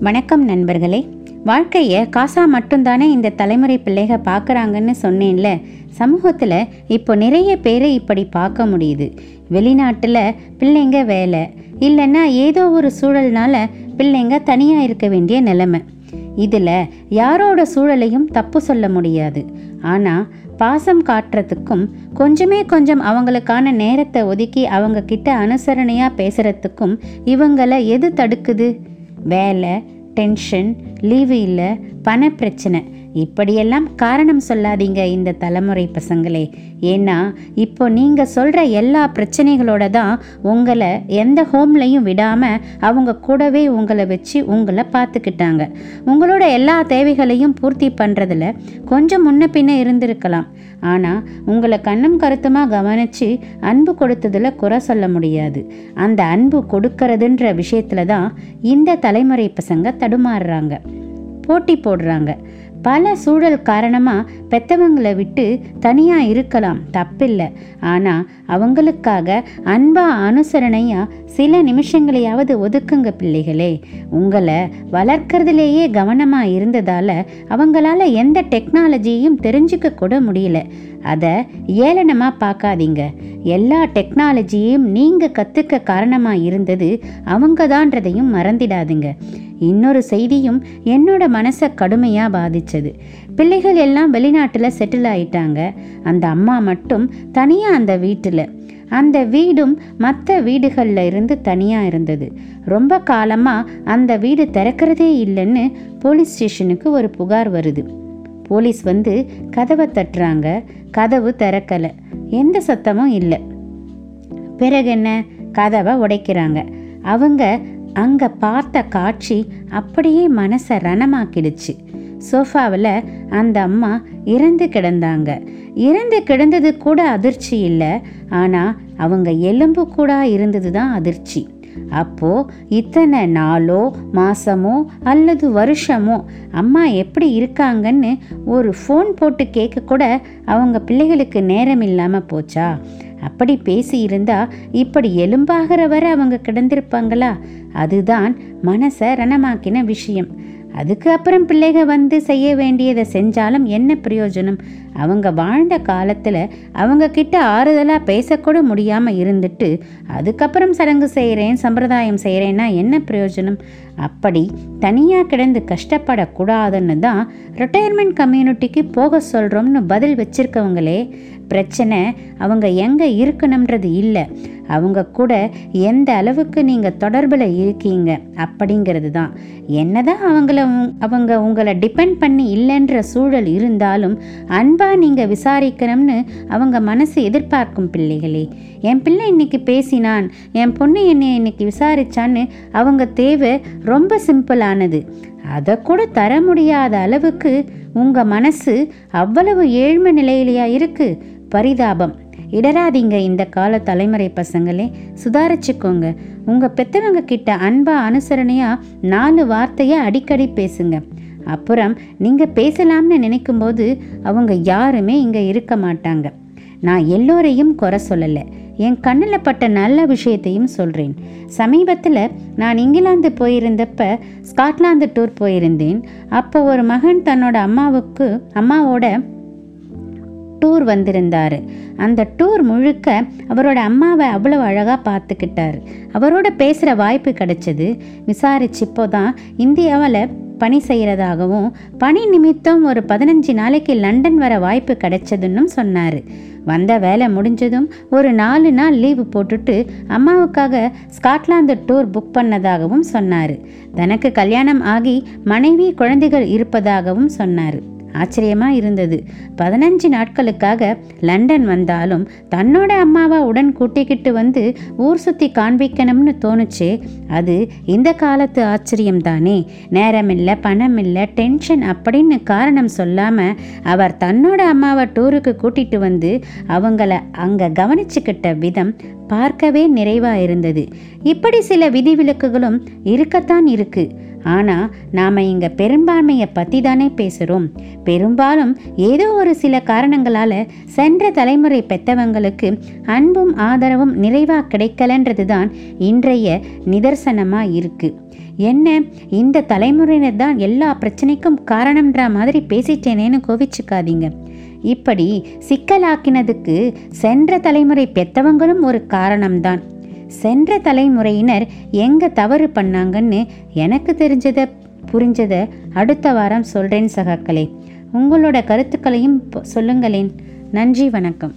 வணக்கம் நண்பர்களே. வாழ்க்கையை காசா மட்டும்தானே இந்த தலைமுறை பிள்ளைக பார்க்குறாங்கன்னு சொன்னேன்ல. சமூகத்தில் இப்போ நிறைய பேரை இப்படி பார்க்க முடியுது. வெளிநாட்டில் பிள்ளைங்க வேலை இல்லைன்னா ஏதோ ஒரு சூழல்னால பிள்ளைங்க தனியாக இருக்க வேண்டிய நிலைமை. இதில் யாரோட சூழலையும் தப்பு சொல்ல முடியாது. ஆனால் பாசம் காட்டுறதுக்கும் கொஞ்சமே கொஞ்சம் அவங்களுக்கான நேரத்தை ஒதுக்கி அவங்க கிட்ட அனுசரணையாக பேசுகிறதுக்கும் இவங்களை எது தடுக்குது? வேலை டென்ஷன் லீவு இல்லை பணப்பிரச்சனை இப்படியெல்லாம் காரணம் சொல்லாதீங்க இந்த தலைமுறை பசங்களே. ஏன்னா இப்போ நீங்கள் சொல்கிற எல்லா பிரச்சனைகளோட தான் உங்களை எந்த ஹோம்லையும் விடாமல் அவங்க கூடவே உங்களை வச்சு உங்களை பார்த்துக்கிட்டாங்க. உங்களோட எல்லா தேவைகளையும் பூர்த்தி பண்ணுறதுல கொஞ்சம் முன்ன பின்ன இருந்திருக்கலாம். ஆனால் உங்களை கண்ணும் கருத்துமாக கவனித்து அன்பு கொடுத்ததில் குறை சொல்ல முடியாது. அந்த அன்பு கொடுக்கறதுன்ற விஷயத்தில் தான் இந்த தலைமுறை பசங்க தடுமாறுறாங்க. போட்டி போடுறாங்க. பல சூழல் காரணமாக பெத்தவங்களை விட்டு தனியாக இருக்கலாம் தப்பில்லை. ஆனால் அவங்களுக்காக அன்பா அனுசரணையாக சில நிமிஷங்களையாவது ஒதுக்குங்க பிள்ளைகளே. உங்களை வளர்க்கறதுலேயே கவனமாக இருந்ததால் அவங்களால எந்த டெக்னாலஜியையும் தெரிஞ்சுக்க கூட முடியல. அதை ஏளனமாக பார்க்காதீங்க. எல்லா டெக்னாலஜியையும் நீங்கள் கற்றுக்க காரணமாக இருந்தது அவங்க தான்றதையும் மறந்திடாதுங்க. இன்னொரு செய்தியும் என்னோட மனசை கடுமையாக பாதித்தது பிள்ளைகள் எல்லாம் வெளிநாட்டில் செட்டில் ஆயிட்டாங்க. அந்த அம்மா மட்டும் தனியாக அந்த வீட்டில். அந்த வீடும் மற்ற வீடுகளில் இருந்து தனியாக இருந்தது. ரொம்ப காலமாக அந்த வீடு திறக்கிறதே இல்லைன்னு போலீஸ் ஸ்டேஷனுக்கு ஒரு புகார் வருது. போலீஸ் வந்து கதவை தட்டுறாங்க. கதவு திறக்கலை. எந்த சத்தமும் இல்லை. பிறகு என்ன? கதவை உடைக்கிறாங்க. அவங்க அங்கே பார்த்த காட்சி அப்படியே மனசை ரணமாக்கிடுச்சு. சோஃபாவில் அந்த அம்மா இறந்து கிடந்தாங்க. இறந்து கிடந்தது கூட அதிர்ச்சி இல்லை. ஆனால் அவங்க எலும்பு கூட இருந்தது தான் அதிர்ச்சி. அப்போ இத்தனை நாளோ மாசமோ அல்லது வருஷமோ அம்மா எப்படி இருக்காங்கன்னு ஒரு ஃபோன் போட்டு கேட்க கூட அவங்க பிள்ளைகளுக்கு நேரம் இல்லாமல் போச்சா? அப்படி பேசி இருந்தா இப்படி எலும்பாகிற வரை அவங்க கிடந்திருப்பாங்களா? அதுதான் மனசை ரணமாக்கின விஷயம். அதுக்கு அப்புறம் பிள்ளைக வந்து செய்ய வேண்டியதை செஞ்சாலும் என்ன பிரயோஜனம்? அவங்க வாழ்ந்த காலத்தில் அவங்க கிட்ட ஆறுதலாக பேசக்கூட முடியாமல் இருந்துட்டு அதுக்கப்புறம் சடங்கு செய்கிறேன் சம்பிரதாயம் செய்கிறேன்னா என்ன பிரயோஜனம்? அப்படி தனியாக கிடந்து கஷ்டப்படக்கூடாதுன்னு தான் ரிட்டையர்மெண்ட் கம்யூனிட்டிக்கு போக சொல்கிறோம்னு பதில் வச்சிருக்கவங்களே பிரச்சனை அவங்க எங்கே இருக்கணுன்றது இல்லை. அவங்க கூட எந்த அளவுக்கு நீங்கள் தொடர்பில் இருக்கீங்க அப்படிங்கிறது தான் என்னதான் அவங்கள உங்- அவங்க உங்களை டிபெண்ட் பண்ணி இல்லைன்ற சூழல் இருந்தாலும் அன்பாக நீங்கள் விசாரிக்கணும்னு அவங்க மனசு எதிர்பார்க்கும் பிள்ளைகளே. என் பிள்ளை இன்னைக்கு பேசினான் என் பொண்ணு என்னை இன்னைக்கு விசாரிச்சான்னு அவங்க தேவை ரொம்ப சிம்பிளானது அதை கூட தர முடியாத அளவுக்கு உங்கள் மனசு அவ்வளவு ஏழ்மை நிலையிலையா இருக்குது பரிதாபம். இடராதீங்க இந்த கால தலைமுறை பசங்களே. சுதாரிச்சுக்கோங்க. உங்கள் பெத்தவங்க கிட்ட அன்பா அனுசரணையாக நாலு வார்த்தையை அடிக்கடி பேசுங்க. அப்புறம் நீங்கள் பேசலாம்னு நினைக்கும்போது அவங்க யாருமே இங்கே இருக்க மாட்டாங்க. நான் எல்லோரையும் குறை சொல்லலை. என் கண்ணில் பட்ட நல்ல விஷயத்தையும் சொல்கிறேன் சமீபத்தில் நான் இங்கிலாந்து போயிருந்தப்ப ஸ்காட்லாந்து டூர் போயிருந்தேன். அப்போ ஒரு மகன் தன்னோட அம்மாவுக்கு அம்மாவோட டூர் வந்திருந்தார். அந்த டூர் முழுக்க அவரோட அம்மாவை அவ்வளோ அழகாக பார்த்துக்கிட்டார். அவரோட பேசுகிற வாய்ப்பு கிடைச்சது. விசாரிச்சப்போ தான் இந்தியாவில் பணி செய்கிறதாகவும் பணி நிமித்தம் ஒரு பதினஞ்சு நாளைக்கு லண்டன் வர வாய்ப்பு கிடைச்சதுன்னும் சொன்னார். வந்த வேலை முடிஞ்சதும் ஒரு நாலு நாள் லீவு போட்டுட்டு அம்மாவுக்காக ஸ்காட்லாந்து டூர் புக் பண்ணதாகவும் சொன்னார். தனக்கு கல்யாணம் ஆகி மனைவி குழந்தைகள் இருப்பதாகவும் சொன்னார். ஆச்சரியமா இருந்தது. பதினஞ்சு நாட்களுக்காக லண்டன் வந்தாலும் தன்னோட அம்மாவை உடன் கூட்டிக்கிட்டு வந்து ஊர் சுற்றி காண்பிக்கணும்னு தோணுச்சே. அது இந்த காலத்து ஆச்சரியம் தானே நேரம் இல்லை பணம் இல்லை டென்ஷன் அப்படின்னு காரணம் சொல்லாமல் அவர் தன்னோட அம்மாவை டூருக்கு கூட்டிட்டு வந்து அவங்கள அங்கே கவனிச்சுக்கிட்ட விதம் பார்க்கவே நிறைவாக இருந்தது. இப்படி சில விதிவிலக்குகளும் இருக்கத்தான் இருக்குது ஆனால் நாம் இங்கே பெரும்பான்மையை பற்றி தானே பேசுகிறோம் பெரும்பாலும் ஏதோ ஒரு சில காரணங்களால் சென்ற தலைமுறை பெற்றவங்களுக்கு அன்பும் ஆதரவும் நிறைவாக கிடைக்கலன்றது தான் இன்றைய நிதர்சனமாக இருக்குது என்ன இந்த தலைமுறையினர் தான் எல்லா பிரச்சனைக்கும் காரணம்ன்ற மாதிரி பேசிட்டேனேன்னு கோவிச்சுக்காதீங்க. இப்படி சிக்கலாக்கினதுக்கு சென்ற தலைமுறை பெற்றவங்களும் ஒரு காரணம்தான். சென்ற தலைமுறையினர் எங்கே தவறு பண்ணாங்கன்னு எனக்கு தெரிஞ்சதை புரிஞ்சதை அடுத்த வாரம் சொல்கிறேன் சகாக்களே. உங்களோட கருத்துக்களையும் சொல்லுங்களேன். நன்றி வணக்கம்.